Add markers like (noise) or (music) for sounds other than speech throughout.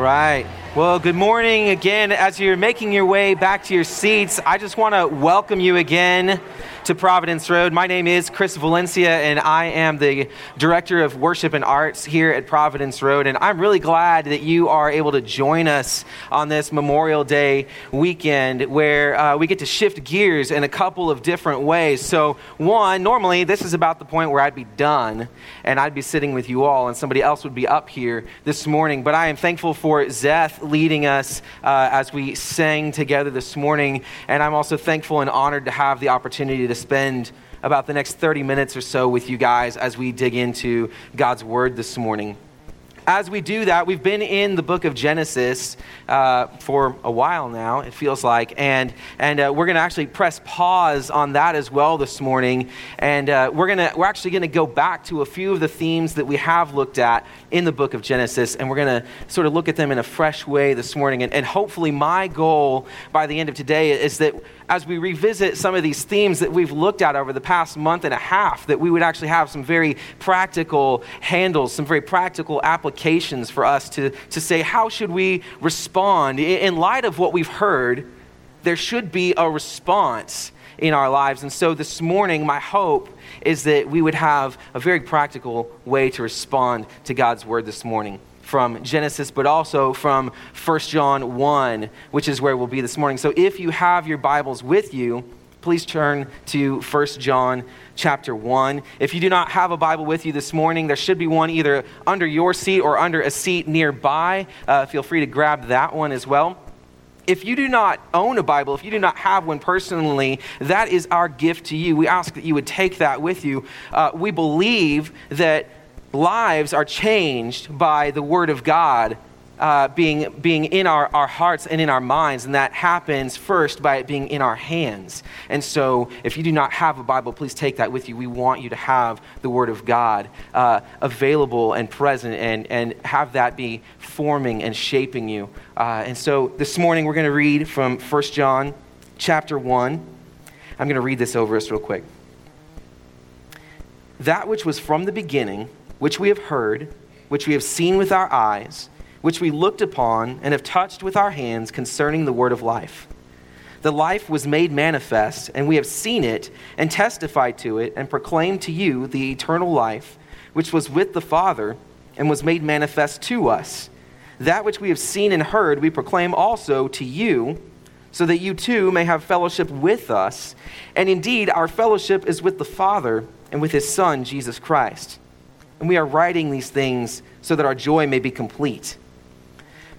Right. Well, good morning again. As you're making your way back to your seats, I just want to welcome you again to Providence Road. My name is Chris Valencia, and I am the Director of Worship and Arts here at Providence Road. And I'm really glad that you are able to join us on this Memorial Day weekend where uh, we get to shift gears in a couple of different ways. So, one, normally this is about the point where I'd be done and I'd be sitting with you all, and somebody else would be up here this morning. But I am thankful for Zeth leading us uh, as we sang together this morning. And I'm also thankful and honored to have the opportunity to spend about the next 30 minutes or so with you guys as we dig into God's Word this morning as we do that, we've been in the book of Genesis uh, for a while now, it feels like. And, and uh, we're going to actually press pause on that as well this morning. And uh, we're, gonna, we're actually going to go back to a few of the themes that we have looked at in the book of Genesis. And we're going to sort of look at them in a fresh way this morning. And, and hopefully, my goal by the end of today is that as we revisit some of these themes that we've looked at over the past month and a half, that we would actually have some very practical handles, some very practical applications for us to, to say, how should we respond? In light of what we've heard, there should be a response in our lives. And so this morning, my hope is that we would have a very practical way to respond to God's word this morning from Genesis, but also from 1 John 1, which is where we'll be this morning. So if you have your Bibles with you, please turn to 1 John chapter 1. If you do not have a Bible with you this morning, there should be one either under your seat or under a seat nearby. Uh, feel free to grab that one as well. If you do not own a Bible, if you do not have one personally, that is our gift to you. We ask that you would take that with you. Uh, we believe that lives are changed by the Word of God uh, being, being in our, our hearts and in our minds, and that happens first by it being in our hands. And so, if you do not have a Bible, please take that with you. We want you to have the Word of God uh, available and present, and, and have that be forming and shaping you. Uh, and so, this morning we're going to read from 1 John chapter 1. I'm going to read this over us real quick. That which was from the beginning which we have heard, which we have seen with our eyes, which we looked upon and have touched with our hands concerning the word of life. The life was made manifest, and we have seen it and testified to it and proclaimed to you the eternal life, which was with the Father and was made manifest to us. That which we have seen and heard, we proclaim also to you, so that you too may have fellowship with us. And indeed, our fellowship is with the Father and with his Son, Jesus Christ and we are writing these things so that our joy may be complete.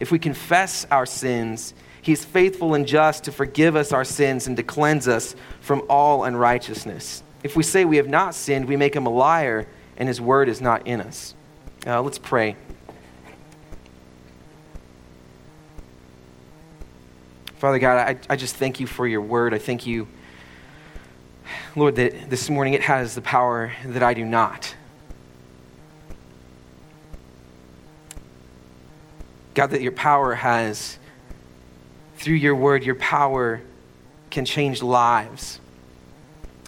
If we confess our sins, he is faithful and just to forgive us our sins and to cleanse us from all unrighteousness. If we say we have not sinned, we make him a liar and his word is not in us. Uh, let's pray. Father God, I, I just thank you for your word. I thank you, Lord, that this morning it has the power that I do not. God, that your power has, through your word, your power can change lives.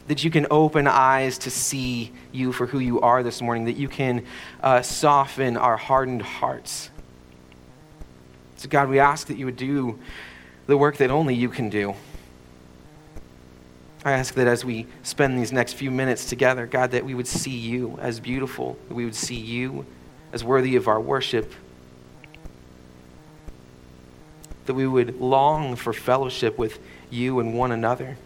That you can open eyes to see you for who you are this morning, that you can uh, soften our hardened hearts. So, God, we ask that you would do the work that only you can do. I ask that as we spend these next few minutes together, God, that we would see you as beautiful, that we would see you as worthy of our worship that we would long for fellowship with you and one another.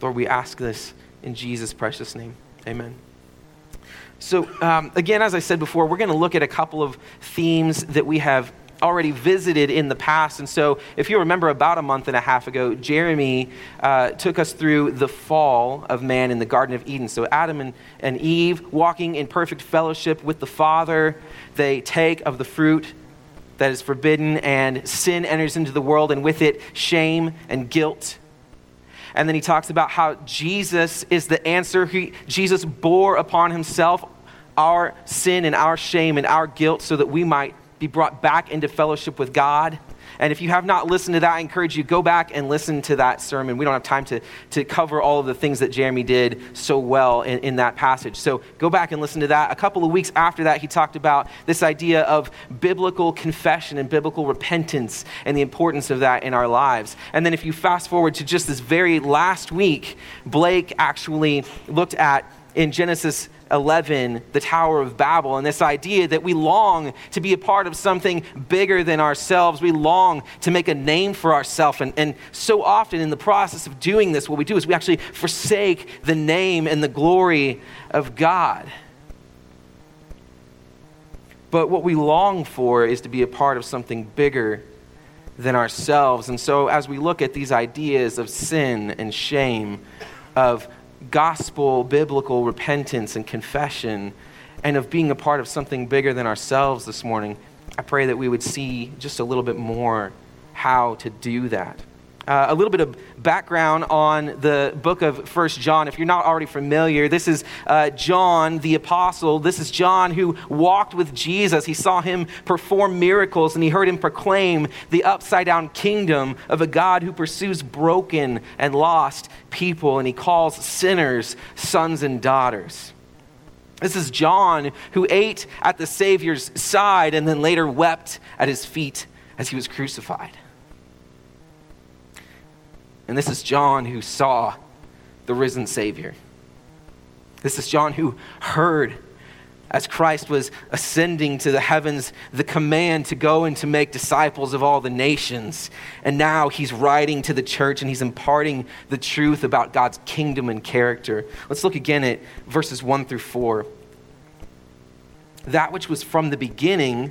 Lord, we ask this in Jesus' precious name. Amen. So, um, again, as I said before, we're going to look at a couple of themes that we have already visited in the past. And so, if you remember, about a month and a half ago, Jeremy uh, took us through the fall of man in the Garden of Eden. So, Adam and, and Eve walking in perfect fellowship with the Father, they take of the fruit that is forbidden, and sin enters into the world, and with it, shame and guilt. And then he talks about how Jesus is the answer. He, Jesus bore upon himself our sin and our shame and our guilt so that we might be brought back into fellowship with God. And if you have not listened to that, I encourage you go back and listen to that sermon. We don't have time to, to cover all of the things that Jeremy did so well in, in that passage. So go back and listen to that. A couple of weeks after that, he talked about this idea of biblical confession and biblical repentance and the importance of that in our lives. And then if you fast forward to just this very last week, Blake actually looked at in Genesis 11, the Tower of Babel, and this idea that we long to be a part of something bigger than ourselves. We long to make a name for ourselves. And, and so often in the process of doing this, what we do is we actually forsake the name and the glory of God. But what we long for is to be a part of something bigger than ourselves. And so as we look at these ideas of sin and shame, of gospel, biblical repentance and confession, and of being a part of something bigger than ourselves this morning, I pray that we would see just a little bit more how to do that. Uh, a little bit of background on the book of First John. If you're not already familiar, this is uh, John the apostle. This is John who walked with Jesus. He saw him perform miracles and he heard him proclaim the upside down kingdom of a God who pursues broken and lost people, and he calls sinners sons and daughters. This is John who ate at the Savior's side and then later wept at his feet as he was crucified. And this is John who saw the risen Savior. This is John who heard as Christ was ascending to the heavens the command to go and to make disciples of all the nations. And now he's writing to the church and he's imparting the truth about God's kingdom and character. Let's look again at verses 1 through 4. That which was from the beginning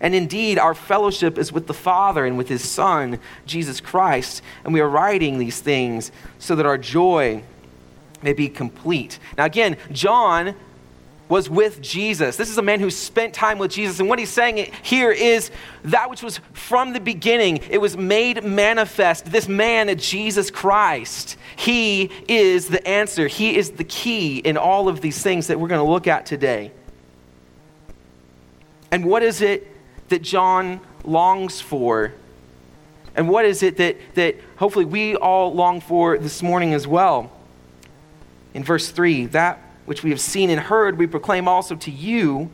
And indeed, our fellowship is with the Father and with His Son, Jesus Christ. And we are writing these things so that our joy may be complete. Now, again, John was with Jesus. This is a man who spent time with Jesus. And what he's saying here is that which was from the beginning, it was made manifest. This man, Jesus Christ, he is the answer. He is the key in all of these things that we're going to look at today. And what is it that John longs for? And what is it that, that hopefully we all long for this morning as well? In verse 3, that which we have seen and heard, we proclaim also to you,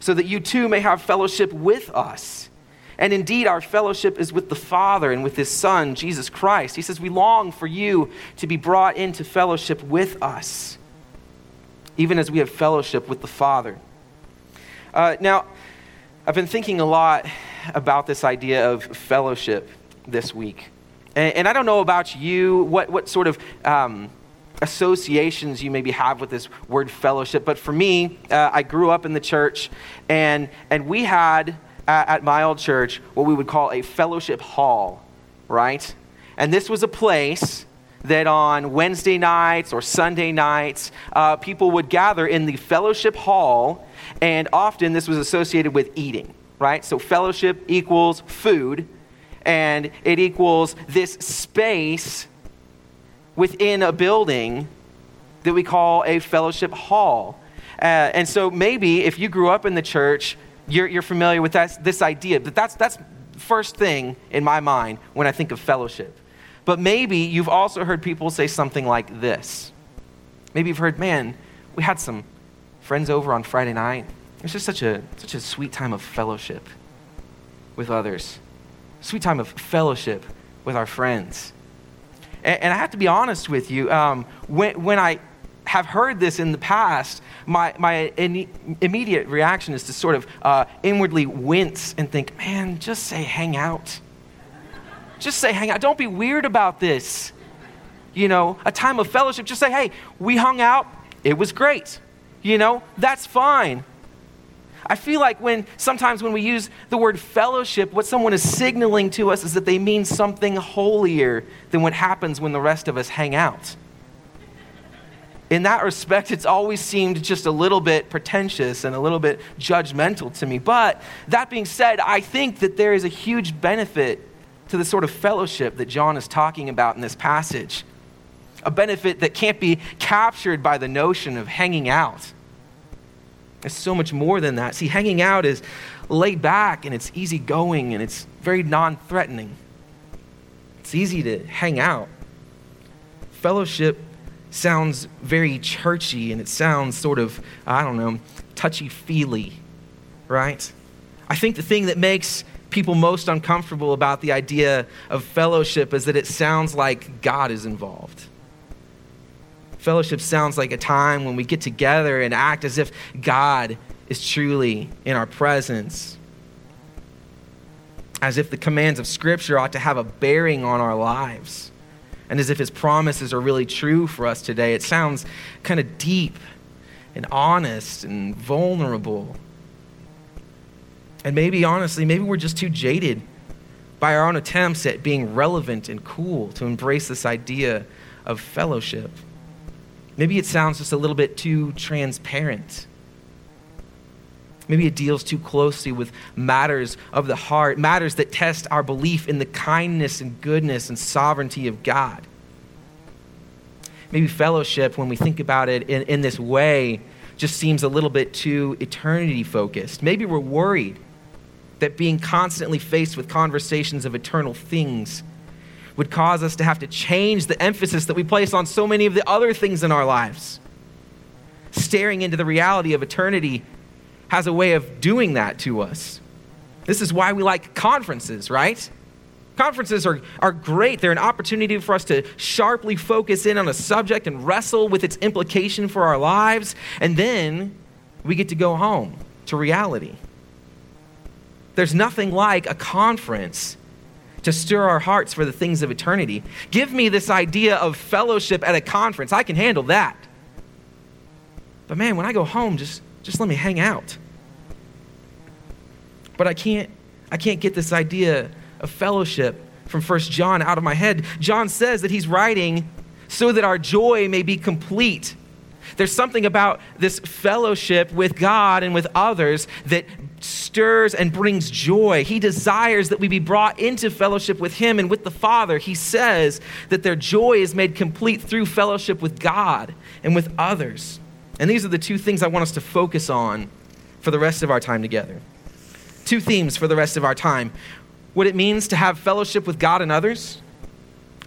so that you too may have fellowship with us. And indeed, our fellowship is with the Father and with His Son, Jesus Christ. He says, We long for you to be brought into fellowship with us, even as we have fellowship with the Father. Uh, now, I've been thinking a lot about this idea of fellowship this week. And, and I don't know about you, what, what sort of um, associations you maybe have with this word fellowship, but for me, uh, I grew up in the church, and, and we had at, at my old church what we would call a fellowship hall, right? And this was a place that on Wednesday nights or Sunday nights, uh, people would gather in the fellowship hall and often this was associated with eating, right? So fellowship equals food, and it equals this space within a building that we call a fellowship hall. Uh, and so maybe if you grew up in the church, you're, you're familiar with that, this idea. But that's, that's first thing in my mind when I think of fellowship. But maybe you've also heard people say something like this. Maybe you've heard, man, we had some friends over on Friday night. It was just such a, such a sweet time of fellowship with others, sweet time of fellowship with our friends. And, and I have to be honest with you, um, when, when I have heard this in the past, my, my in, immediate reaction is to sort of uh, inwardly wince and think, man, just say hang out. Just say hang out. Don't be weird about this. you know, a time of fellowship, just say, hey, we hung out, it was great. You know, that's fine. I feel like when sometimes when we use the word fellowship, what someone is signaling to us is that they mean something holier than what happens when the rest of us hang out. In that respect, it's always seemed just a little bit pretentious and a little bit judgmental to me. But that being said, I think that there is a huge benefit to the sort of fellowship that John is talking about in this passage. A benefit that can't be captured by the notion of hanging out. It's so much more than that. See, hanging out is laid back and it's easygoing and it's very non threatening. It's easy to hang out. Fellowship sounds very churchy and it sounds sort of, I don't know, touchy feely, right? I think the thing that makes people most uncomfortable about the idea of fellowship is that it sounds like God is involved. Fellowship sounds like a time when we get together and act as if God is truly in our presence. As if the commands of Scripture ought to have a bearing on our lives. And as if His promises are really true for us today. It sounds kind of deep and honest and vulnerable. And maybe, honestly, maybe we're just too jaded by our own attempts at being relevant and cool to embrace this idea of fellowship. Maybe it sounds just a little bit too transparent. Maybe it deals too closely with matters of the heart, matters that test our belief in the kindness and goodness and sovereignty of God. Maybe fellowship, when we think about it in, in this way, just seems a little bit too eternity focused. Maybe we're worried that being constantly faced with conversations of eternal things would cause us to have to change the emphasis that we place on so many of the other things in our lives. Staring into the reality of eternity has a way of doing that to us. This is why we like conferences, right? Conferences are, are great. They're an opportunity for us to sharply focus in on a subject and wrestle with its implication for our lives. And then we get to go home to reality. There's nothing like a conference to stir our hearts for the things of eternity. Give me this idea of fellowship at a conference. I can handle that. But man, when I go home, just, just let me hang out. But I can't, I can't get this idea of fellowship from First John out of my head. John says that he's writing so that our joy may be complete. There's something about this fellowship with God and with others that stirs and brings joy. He desires that we be brought into fellowship with Him and with the Father. He says that their joy is made complete through fellowship with God and with others. And these are the two things I want us to focus on for the rest of our time together. Two themes for the rest of our time what it means to have fellowship with God and others,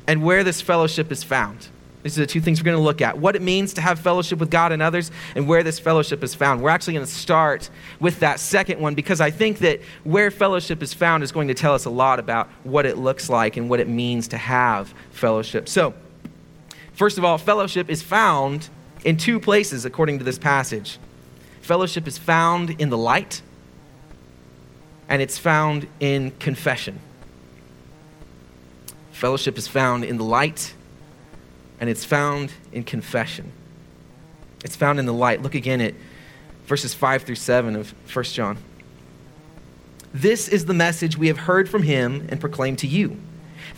and where this fellowship is found. These are the two things we're going to look at what it means to have fellowship with God and others, and where this fellowship is found. We're actually going to start with that second one because I think that where fellowship is found is going to tell us a lot about what it looks like and what it means to have fellowship. So, first of all, fellowship is found in two places according to this passage. Fellowship is found in the light, and it's found in confession. Fellowship is found in the light and it's found in confession. It's found in the light. Look again at verses 5 through 7 of 1 John. This is the message we have heard from him and proclaimed to you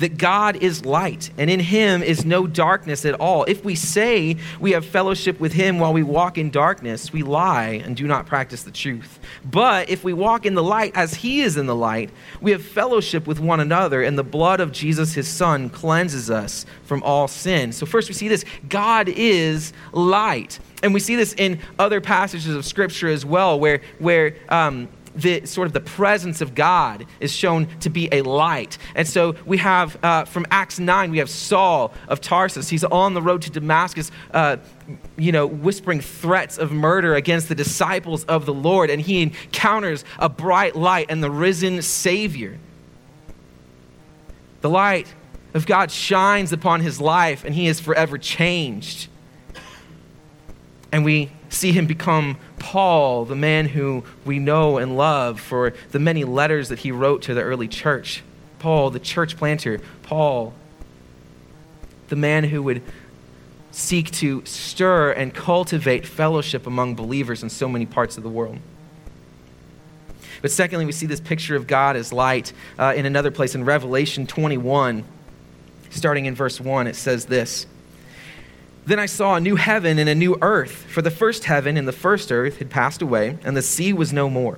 that God is light, and in him is no darkness at all. If we say we have fellowship with him while we walk in darkness, we lie and do not practice the truth. But if we walk in the light as he is in the light, we have fellowship with one another, and the blood of Jesus, his son, cleanses us from all sin. So, first we see this God is light. And we see this in other passages of Scripture as well, where, where um, the sort of the presence of God is shown to be a light. And so we have uh, from Acts 9, we have Saul of Tarsus. He's on the road to Damascus, uh, you know, whispering threats of murder against the disciples of the Lord. And he encounters a bright light and the risen Savior. The light of God shines upon his life, and he is forever changed. And we see him become Paul, the man who we know and love for the many letters that he wrote to the early church. Paul, the church planter, Paul. the man who would seek to stir and cultivate fellowship among believers in so many parts of the world. But secondly, we see this picture of God as light uh, in another place in Revelation 21, starting in verse 1. It says this Then I saw a new heaven and a new earth, for the first heaven and the first earth had passed away, and the sea was no more.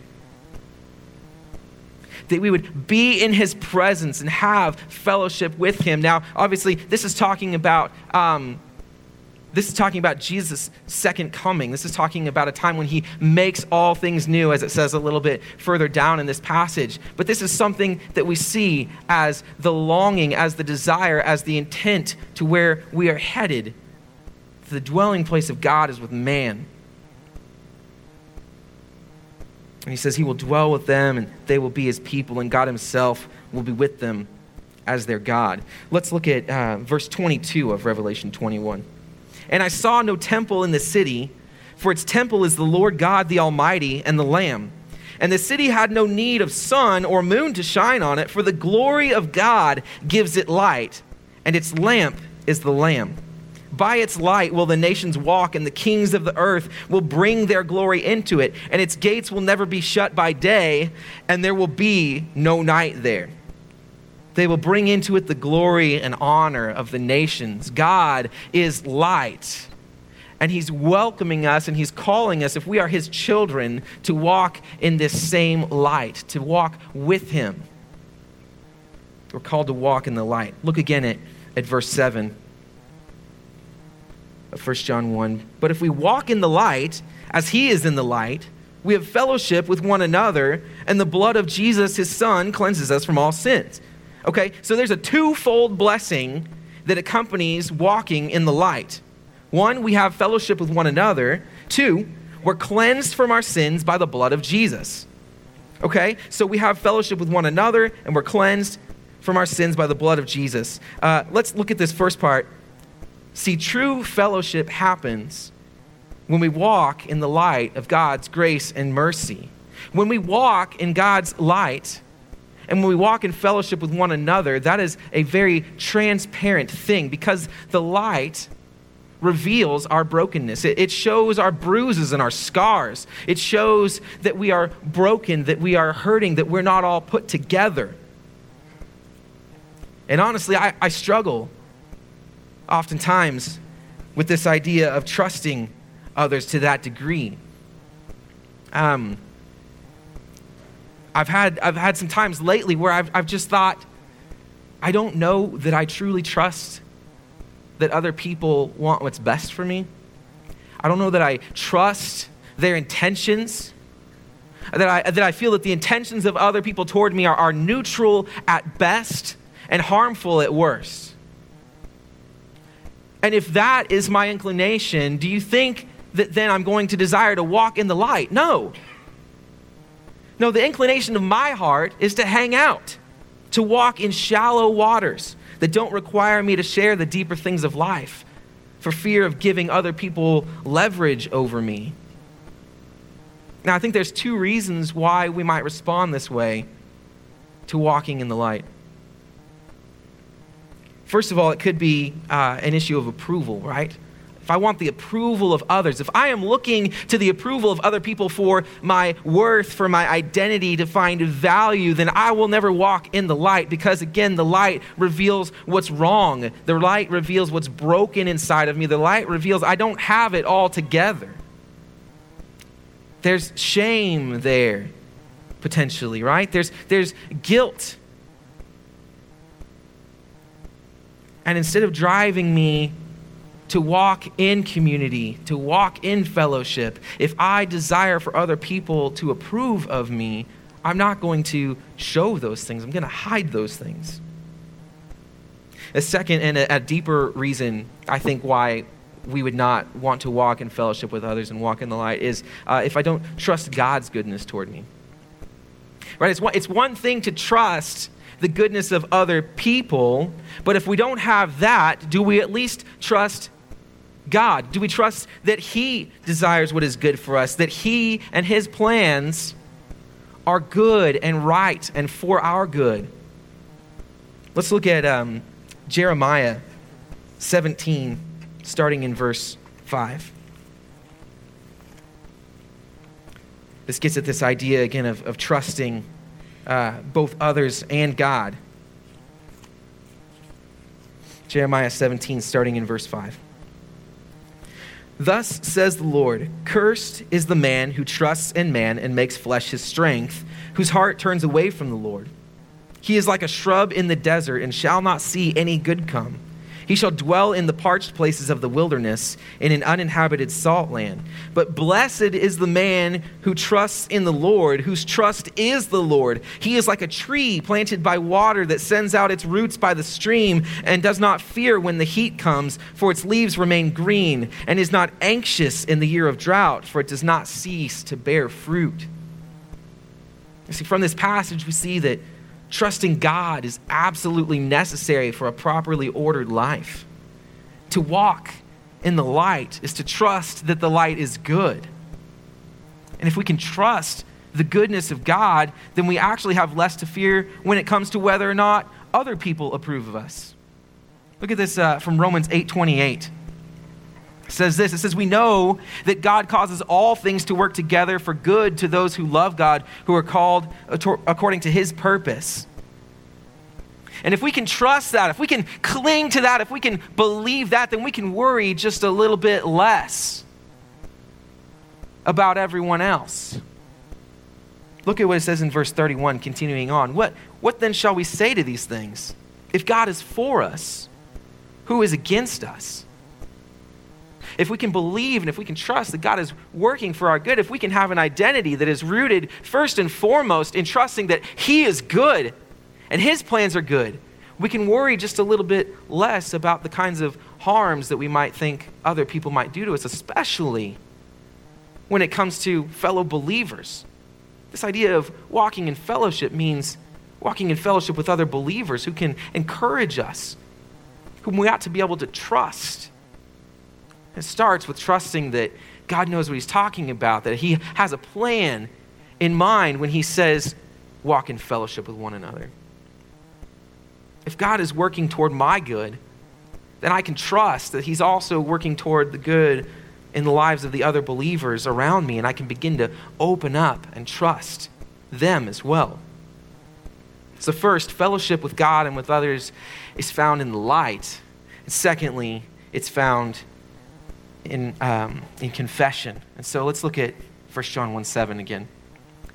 that we would be in his presence and have fellowship with him. Now, obviously, this is talking about. Um, this is talking about Jesus' second coming. This is talking about a time when he makes all things new, as it says a little bit further down in this passage. But this is something that we see as the longing, as the desire, as the intent to where we are headed. The dwelling place of God is with man. And he says he will dwell with them and they will be his people, and God himself will be with them as their God. Let's look at uh, verse 22 of Revelation 21. And I saw no temple in the city, for its temple is the Lord God the Almighty and the Lamb. And the city had no need of sun or moon to shine on it, for the glory of God gives it light, and its lamp is the Lamb. By its light will the nations walk, and the kings of the earth will bring their glory into it. And its gates will never be shut by day, and there will be no night there. They will bring into it the glory and honor of the nations. God is light. And he's welcoming us and he's calling us, if we are his children, to walk in this same light, to walk with him. We're called to walk in the light. Look again at, at verse 7 of 1 John 1. But if we walk in the light, as he is in the light, we have fellowship with one another, and the blood of Jesus, his son, cleanses us from all sins. Okay, so there's a twofold blessing that accompanies walking in the light. One, we have fellowship with one another. Two, we're cleansed from our sins by the blood of Jesus. Okay, so we have fellowship with one another, and we're cleansed from our sins by the blood of Jesus. Uh, let's look at this first part See, true fellowship happens when we walk in the light of God's grace and mercy. When we walk in God's light, and when we walk in fellowship with one another, that is a very transparent thing because the light reveals our brokenness. It, shows our bruises and our scars. It shows that we are broken, that we are hurting, that we're not all put together. And honestly, I, I struggle oftentimes with this idea of trusting others to that degree. Um, I've, had, I've had some times lately where I've, I've just thought, I don't know that I truly trust that other people want what's best for me. I don't know that I trust their intentions. That I, that I feel that the intentions of other people toward me are, are neutral at best and harmful at worst. And if that is my inclination, do you think that then I'm going to desire to walk in the light? No. No, the inclination of my heart is to hang out, to walk in shallow waters that don't require me to share the deeper things of life for fear of giving other people leverage over me. Now, I think there's two reasons why we might respond this way to walking in the light. First of all, it could be uh, an issue of approval, right? If I want the approval of others, if I am looking to the approval of other people for my worth, for my identity, to find value, then I will never walk in the light because, again, the light reveals what's wrong. The light reveals what's broken inside of me. The light reveals I don't have it all together. There's shame there, potentially, right? There's, there's guilt And instead of driving me to walk in community, to walk in fellowship, if I desire for other people to approve of me, I'm not going to show those things. I'm going to hide those things. A second and a, a deeper reason, I think, why we would not want to walk in fellowship with others and walk in the light is uh, if I don't trust God's goodness toward me. Right? It's one, it's one thing to trust the goodness of other people, but if we don't have that, do we at least trust God? Do we trust that He desires what is good for us, that He and His plans are good and right and for our good? Let's look at um, Jeremiah 17, starting in verse 5. This gets at this idea again of, of trusting uh, both others and God. Jeremiah 17, starting in verse 5. Thus says the Lord Cursed is the man who trusts in man and makes flesh his strength, whose heart turns away from the Lord. He is like a shrub in the desert and shall not see any good come. He shall dwell in the parched places of the wilderness, in an uninhabited salt land. But blessed is the man who trusts in the Lord, whose trust is the Lord. He is like a tree planted by water that sends out its roots by the stream and does not fear when the heat comes, for its leaves remain green, and is not anxious in the year of drought, for it does not cease to bear fruit. You see, from this passage, we see that Trusting God is absolutely necessary for a properly ordered life. To walk in the light is to trust that the light is good. And if we can trust the goodness of God, then we actually have less to fear when it comes to whether or not other people approve of us. Look at this uh, from Romans 8:28. It says this. It says we know that God causes all things to work together for good to those who love God, who are called according to his purpose. And if we can trust that, if we can cling to that, if we can believe that, then we can worry just a little bit less about everyone else. Look at what it says in verse 31, continuing on. What, what then shall we say to these things? If God is for us, who is against us? If we can believe and if we can trust that God is working for our good, if we can have an identity that is rooted first and foremost in trusting that He is good and His plans are good, we can worry just a little bit less about the kinds of harms that we might think other people might do to us, especially when it comes to fellow believers. This idea of walking in fellowship means walking in fellowship with other believers who can encourage us, whom we ought to be able to trust. It starts with trusting that God knows what He's talking about, that He has a plan in mind when He says, walk in fellowship with one another. If God is working toward my good, then I can trust that He's also working toward the good in the lives of the other believers around me, and I can begin to open up and trust them as well. So, first, fellowship with God and with others is found in the light. And secondly, it's found in, um, in confession. And so let's look at 1 John 1 7 again.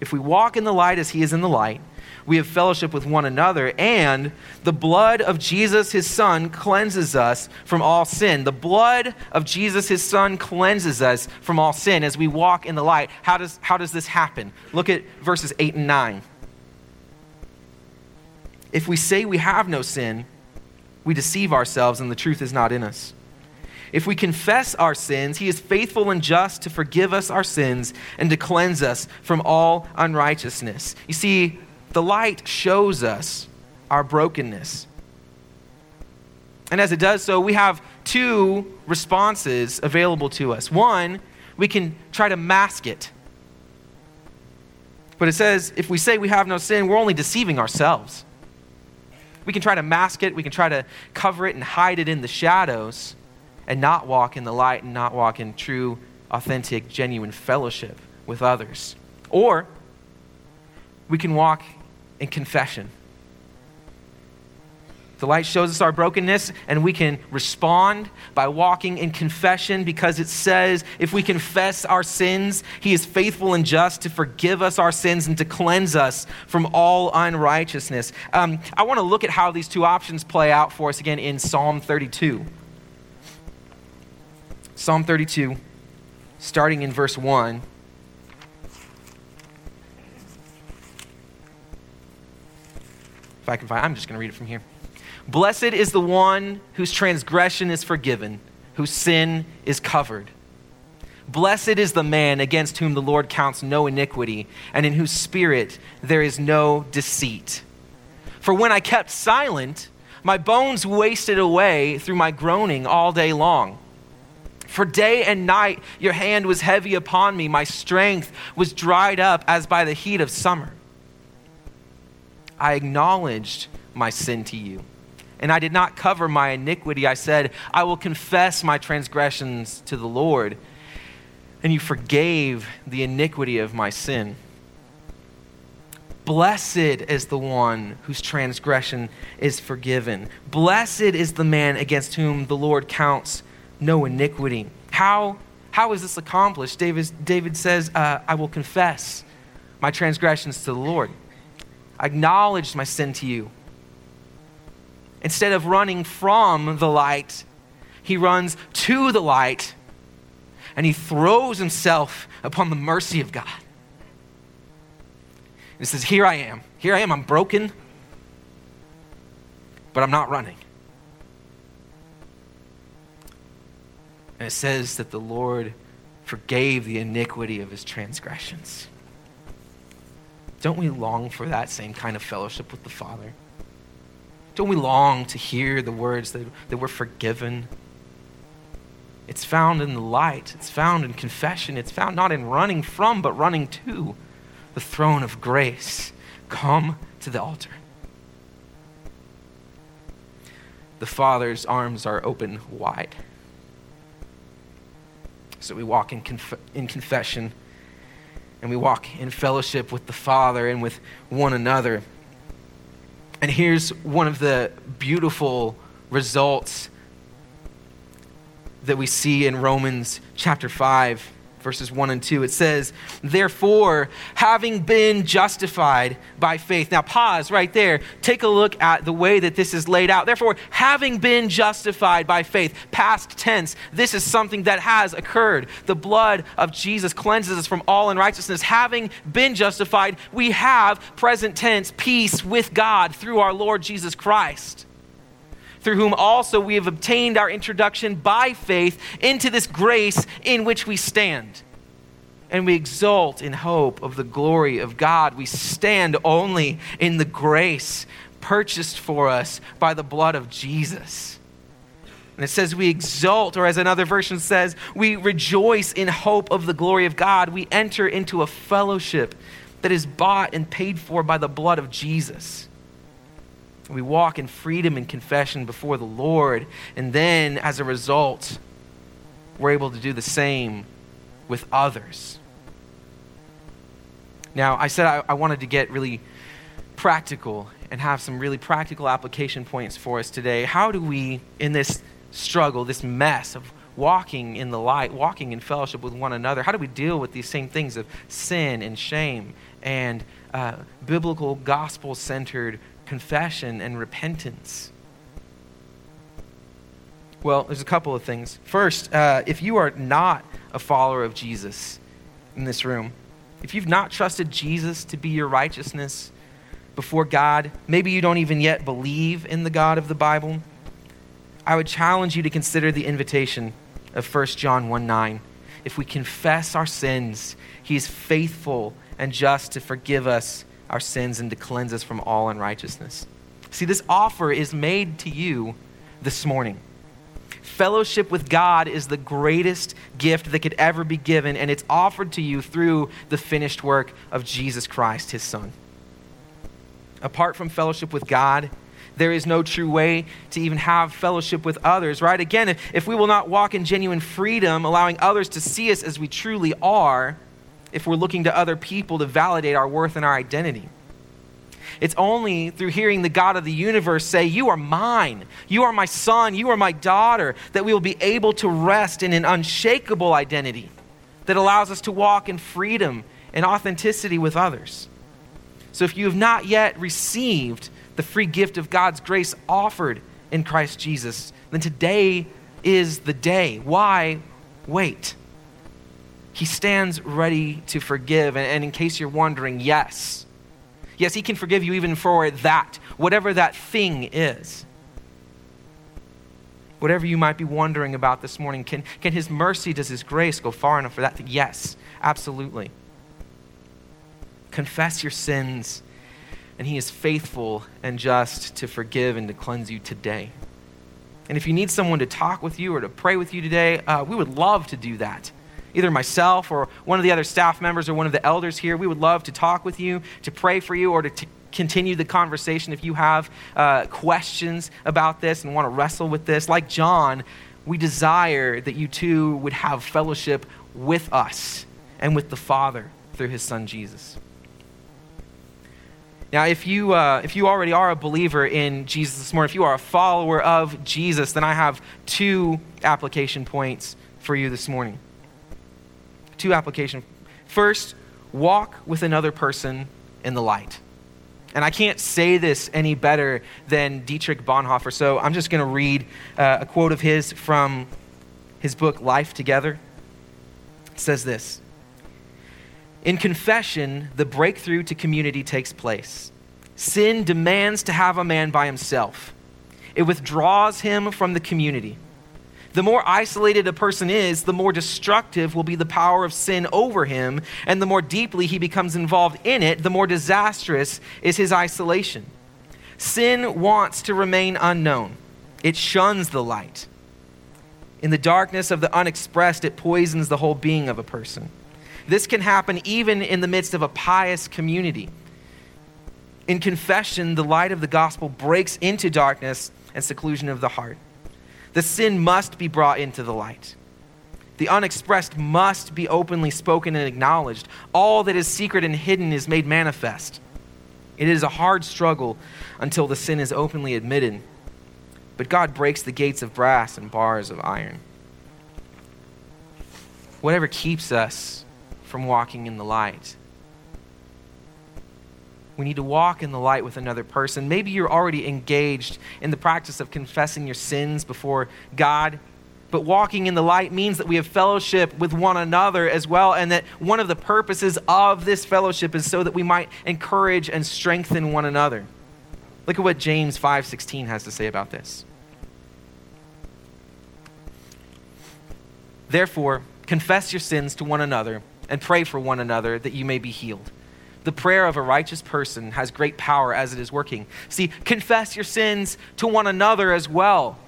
If we walk in the light as he is in the light, we have fellowship with one another, and the blood of Jesus, his son, cleanses us from all sin. The blood of Jesus, his son, cleanses us from all sin as we walk in the light. How does, how does this happen? Look at verses 8 and 9. If we say we have no sin, we deceive ourselves, and the truth is not in us. If we confess our sins, he is faithful and just to forgive us our sins and to cleanse us from all unrighteousness. You see, the light shows us our brokenness. And as it does so, we have two responses available to us. One, we can try to mask it. But it says if we say we have no sin, we're only deceiving ourselves. We can try to mask it, we can try to cover it and hide it in the shadows and not walk in the light and not walk in true, authentic, genuine fellowship with others. Or we can walk in confession. The light shows us our brokenness, and we can respond by walking in confession because it says if we confess our sins, He is faithful and just to forgive us our sins and to cleanse us from all unrighteousness. Um, I want to look at how these two options play out for us again in Psalm 32. Psalm 32, starting in verse 1. If I can find, I'm just going to read it from here. Blessed is the one whose transgression is forgiven whose sin is covered. Blessed is the man against whom the Lord counts no iniquity, and in whose spirit there is no deceit. For when I kept silent, my bones wasted away through my groaning all day long. For day and night your hand was heavy upon me, my strength was dried up as by the heat of summer. I acknowledged my sin to you, and I did not cover my iniquity. I said, I will confess my transgressions to the Lord and you forgave the iniquity of my sin. Blessed is the one whose transgression is forgiven. Blessed is the man against whom the Lord counts no iniquity. How, how is this accomplished? David, David says, uh, I will confess my transgressions to the Lord. I acknowledge my sin to you. Instead of running from the light, he runs to the light and he throws himself upon the mercy of God. He says, Here I am. Here I am. I'm broken, but I'm not running. And it says that the Lord forgave the iniquity of his transgressions. Don't we long for that same kind of fellowship with the Father? Don't we long to hear the words that, that we're forgiven? It's found in the light. It's found in confession. It's found not in running from, but running to the throne of grace. Come to the altar. The Father's arms are open wide. So we walk in, conf- in confession and we walk in fellowship with the Father and with one another. And here's one of the beautiful results that we see in Romans chapter 5, verses 1 and 2. It says, Therefore, having been justified by faith. Now, pause right there. Take a look at the way that this is laid out. Therefore, having been justified by faith, past tense, this is something that has occurred. The blood of Jesus cleanses us from all unrighteousness. Having been justified, we have present tense peace with God through our Lord Jesus Christ through whom also we have obtained our introduction by faith into this grace in which we stand. And we exult in hope of the glory of God. We stand only in the grace purchased for us by the blood of Jesus. And it says we exult, or as another version says, we rejoice in hope of the glory of God. We enter into a fellowship that is bought and paid for by the blood of Jesus. We walk in freedom and confession before the Lord. And then, as a result, we're able to do the same with others. Now, I said I, I, wanted to get really practical and have some really practical application points for us today. How do we, in this struggle, this mess of walking in the light, walking in fellowship with one another, how do we deal with these same things of sin and shame and uh, biblical, gospel centered confession and repentance? Well, there's a couple of things. First, uh, if you are not a follower of Jesus in this room, if you've not trusted Jesus to be your righteousness before God, maybe you don't even yet believe in the God of the Bible, I would challenge you to consider the invitation of 1 John 1 9. If we confess our sins, he is faithful and just to forgive us our sins and to cleanse us from all unrighteousness. See, this offer is made to you this morning. Fellowship with God is the greatest gift that could ever be given, and it's offered to you through the finished work of Jesus Christ, his Son. Apart from fellowship with God, there is no true way to even have fellowship with others, right? Again, if, if we will not walk in genuine freedom, allowing others to see us as we truly are, if we're looking to other people to validate our worth and our identity. It's only through hearing the God of the universe say, You are mine, you are my son, you are my daughter, that we will be able to rest in an unshakable identity that allows us to walk in freedom and authenticity with others. So if you have not yet received the free gift of God's grace offered in Christ Jesus, then today is the day. Why wait? He stands ready to forgive. And, in case you're wondering, yes. Yes, He can forgive you even for that, whatever that thing is. Whatever you might be wondering about this morning, can, can His mercy, does His grace go far enough for that? Yes, absolutely. Confess your sins, and He is faithful and just to forgive and to cleanse you today. And if you need someone to talk with you or to pray with you today, uh, we would love to do that. Either myself or one of the other staff members or one of the elders here, we would love to talk with you, to pray for you, or to t- continue the conversation if you have uh, questions about this and want to wrestle with this. Like John, we desire that you too would have fellowship with us and with the Father through his Son Jesus. Now, if you, uh, if you already are a believer in Jesus this morning, if you are a follower of Jesus, then I have two application points for you this morning. Two application. First, walk with another person in the light. And I can't say this any better than Dietrich Bonhoeffer, so I'm just going to read uh, a quote of his from his book, Life Together. It says this in confession, the breakthrough to community takes place. Sin demands to have a man by himself, it withdraws him from the community. The more isolated a person is, the more destructive will be the power of sin over him, and the more deeply he becomes involved in it, the more disastrous is his isolation. Sin wants to remain unknown, it shuns the light. In the darkness of the unexpressed, it poisons the whole being of a person. This can happen even in the midst of a pious community. In confession, the light of the gospel breaks into darkness and seclusion of the heart. The sin must be brought into the light. The unexpressed must be openly spoken and acknowledged. All that is secret and hidden is made manifest. It is a hard struggle until the sin is openly admitted. But God breaks the gates of brass and bars of iron. Whatever keeps us from walking in the light. We need to walk in the light with another person. Maybe you're already engaged in the practice of confessing your sins before God. But walking in the light means that we have fellowship with one another as well, and that one of the purposes of this fellowship is so that we might encourage and strengthen one another. Look at what James 5:16 has to say about this. Therefore, confess your sins to one another and pray for one another that you may be healed. The prayer of a righteous person has great power as it is working. See, confess your sins to one another as well,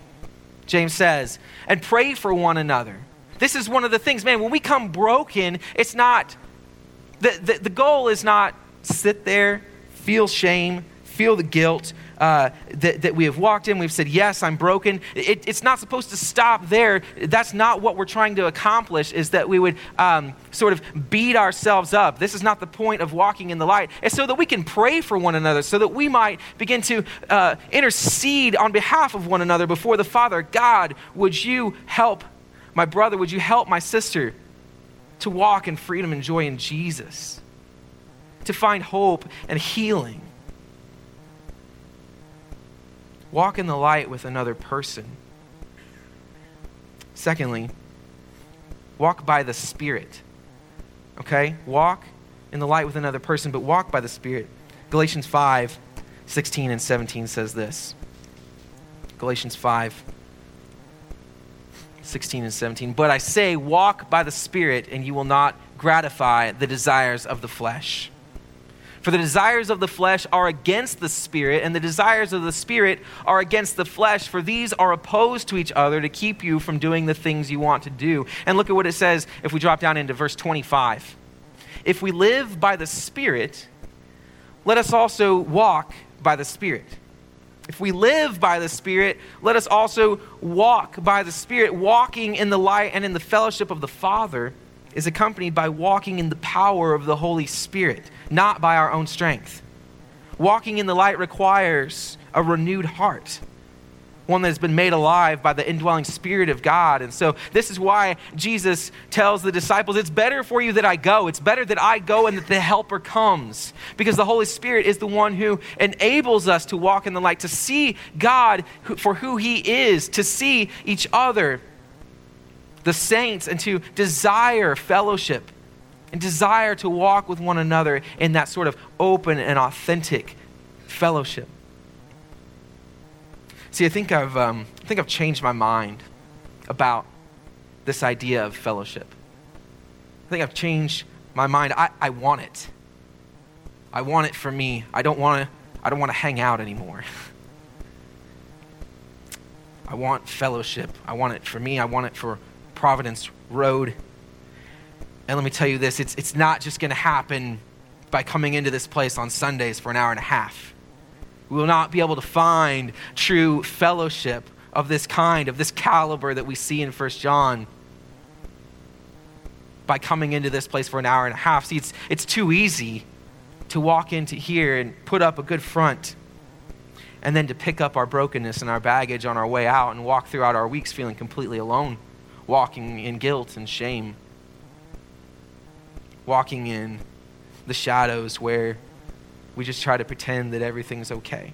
James says, and pray for one another. This is one of the things, man, when we come broken, it's not, the, the, the goal is not sit there, feel shame, feel the guilt, uh, that, that we have walked in. We've said, Yes, I'm broken. It, it's not supposed to stop there. That's not what we're trying to accomplish, is that we would um, sort of beat ourselves up. This is not the point of walking in the light. It's so that we can pray for one another, so that we might begin to uh, intercede on behalf of one another before the Father. God, would you help my brother? Would you help my sister to walk in freedom and joy in Jesus? To find hope and healing Walk in the light with another person. Secondly, walk by the Spirit. Okay? Walk in the light with another person, but walk by the Spirit. Galatians 5 16 and 17 says this. Galatians 5 16 and 17. But I say, walk by the Spirit, and you will not gratify the desires of the flesh. For the desires of the flesh are against the Spirit, and the desires of the Spirit are against the flesh, for these are opposed to each other to keep you from doing the things you want to do. And look at what it says if we drop down into verse 25. If we live by the Spirit, let us also walk by the Spirit. If we live by the Spirit, let us also walk by the Spirit. Walking in the light and in the fellowship of the Father is accompanied by walking in the power of the Holy Spirit not by our own strength. Walking in the light requires a renewed heart, one that has been made alive by the indwelling Spirit of God. And so, this is why Jesus tells the disciples, It's better for you that I go. It's better that I go and that the Helper comes. Because the Holy Spirit is the one who enables us to walk in the light, to see God for who He is, to see each other, the saints, and to desire fellowship and desire to walk with one another in that sort of open and authentic fellowship. See, I think I've, um, I think I've changed my mind about this idea of fellowship. I think I've changed my mind. I, I want it. I want it for me. I don't want to I don't want to hang out anymore. (laughs) I want fellowship. I want it for me. I want it for Providence Road. And let me tell you this it's, it's not just going to happen by coming into this place on Sundays for an hour and a half. We will not be able to find true fellowship of this kind, of this caliber that we see in 1 John by coming into this place for an hour and a half. See, it's, it's too easy to walk into here and put up a good front and then to pick up our brokenness and our baggage on our way out and walk throughout our weeks feeling completely alone, walking in guilt and shame, walking in the shadows where we just try to pretend that everything's okay.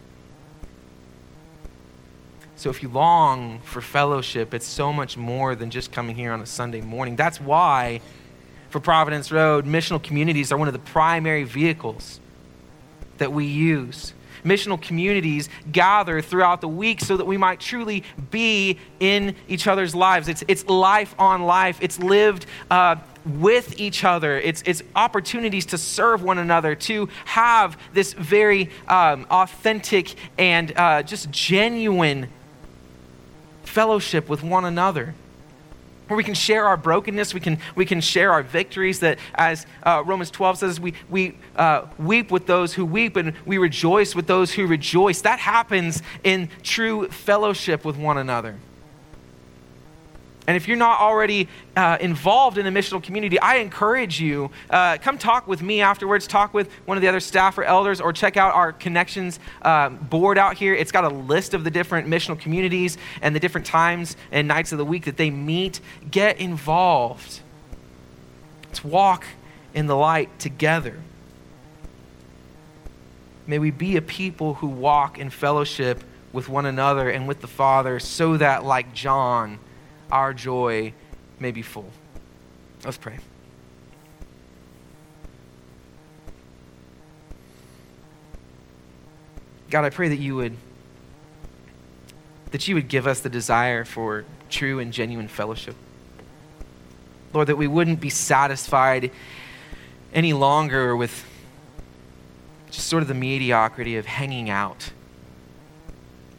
So if you long for fellowship, it's so much more than just coming here on a Sunday morning. That's why, for Providence Road, missional communities are one of the primary vehicles that we use. Missional communities gather throughout the week so that we might truly be in each other's lives. It's, it's life on life, it's lived uh, with each other. It's, it's opportunities to serve one another, to have this very um, authentic and uh, just genuine fellowship with one another where we can share our brokenness, we can, we can share our victories. That, as uh, Romans 12 says, we, we uh, weep with those who weep and we rejoice with those who rejoice. That happens in true fellowship with one another. And if you're not already uh, involved in a missional community, I encourage you, uh, come talk with me afterwards, talk with one of the other staff or elders, or check out our connections um, board out here. It's got a list of the different missional communities and the different times and nights of the week that they meet. Get involved. Let's walk in the light together. May we be a people who walk in fellowship with one another and with the Father so that, like John, our joy may be full. Let's pray. God, I pray that you would that you would give us the desire for true and genuine fellowship. Lord, that we wouldn't be satisfied any longer with just sort of the mediocrity of hanging out.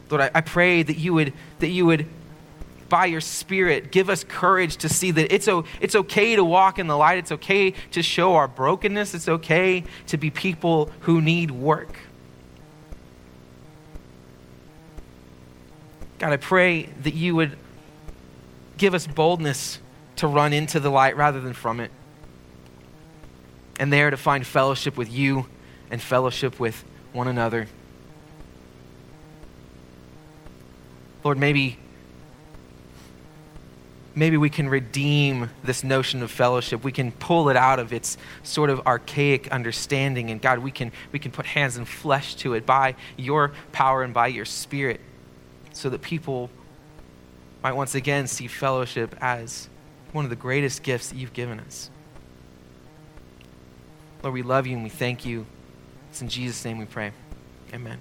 Lord, I, I pray that you would that you would by your Spirit, give us courage to see that it's, o- it's okay to walk in the light. It's okay to show our brokenness. It's okay to be people who need work. God, I pray that you would give us boldness to run into the light rather than from it. And there to find fellowship with you and fellowship with one another. Lord, maybe maybe we can redeem this notion of fellowship. We can pull it out of its sort of archaic understanding. And God, we can, we can put hands and flesh to it by your power and by your spirit so that people might once again see fellowship as one of the greatest gifts that you've given us. Lord, we love you and we thank you. It's in Jesus' name we pray. Amen.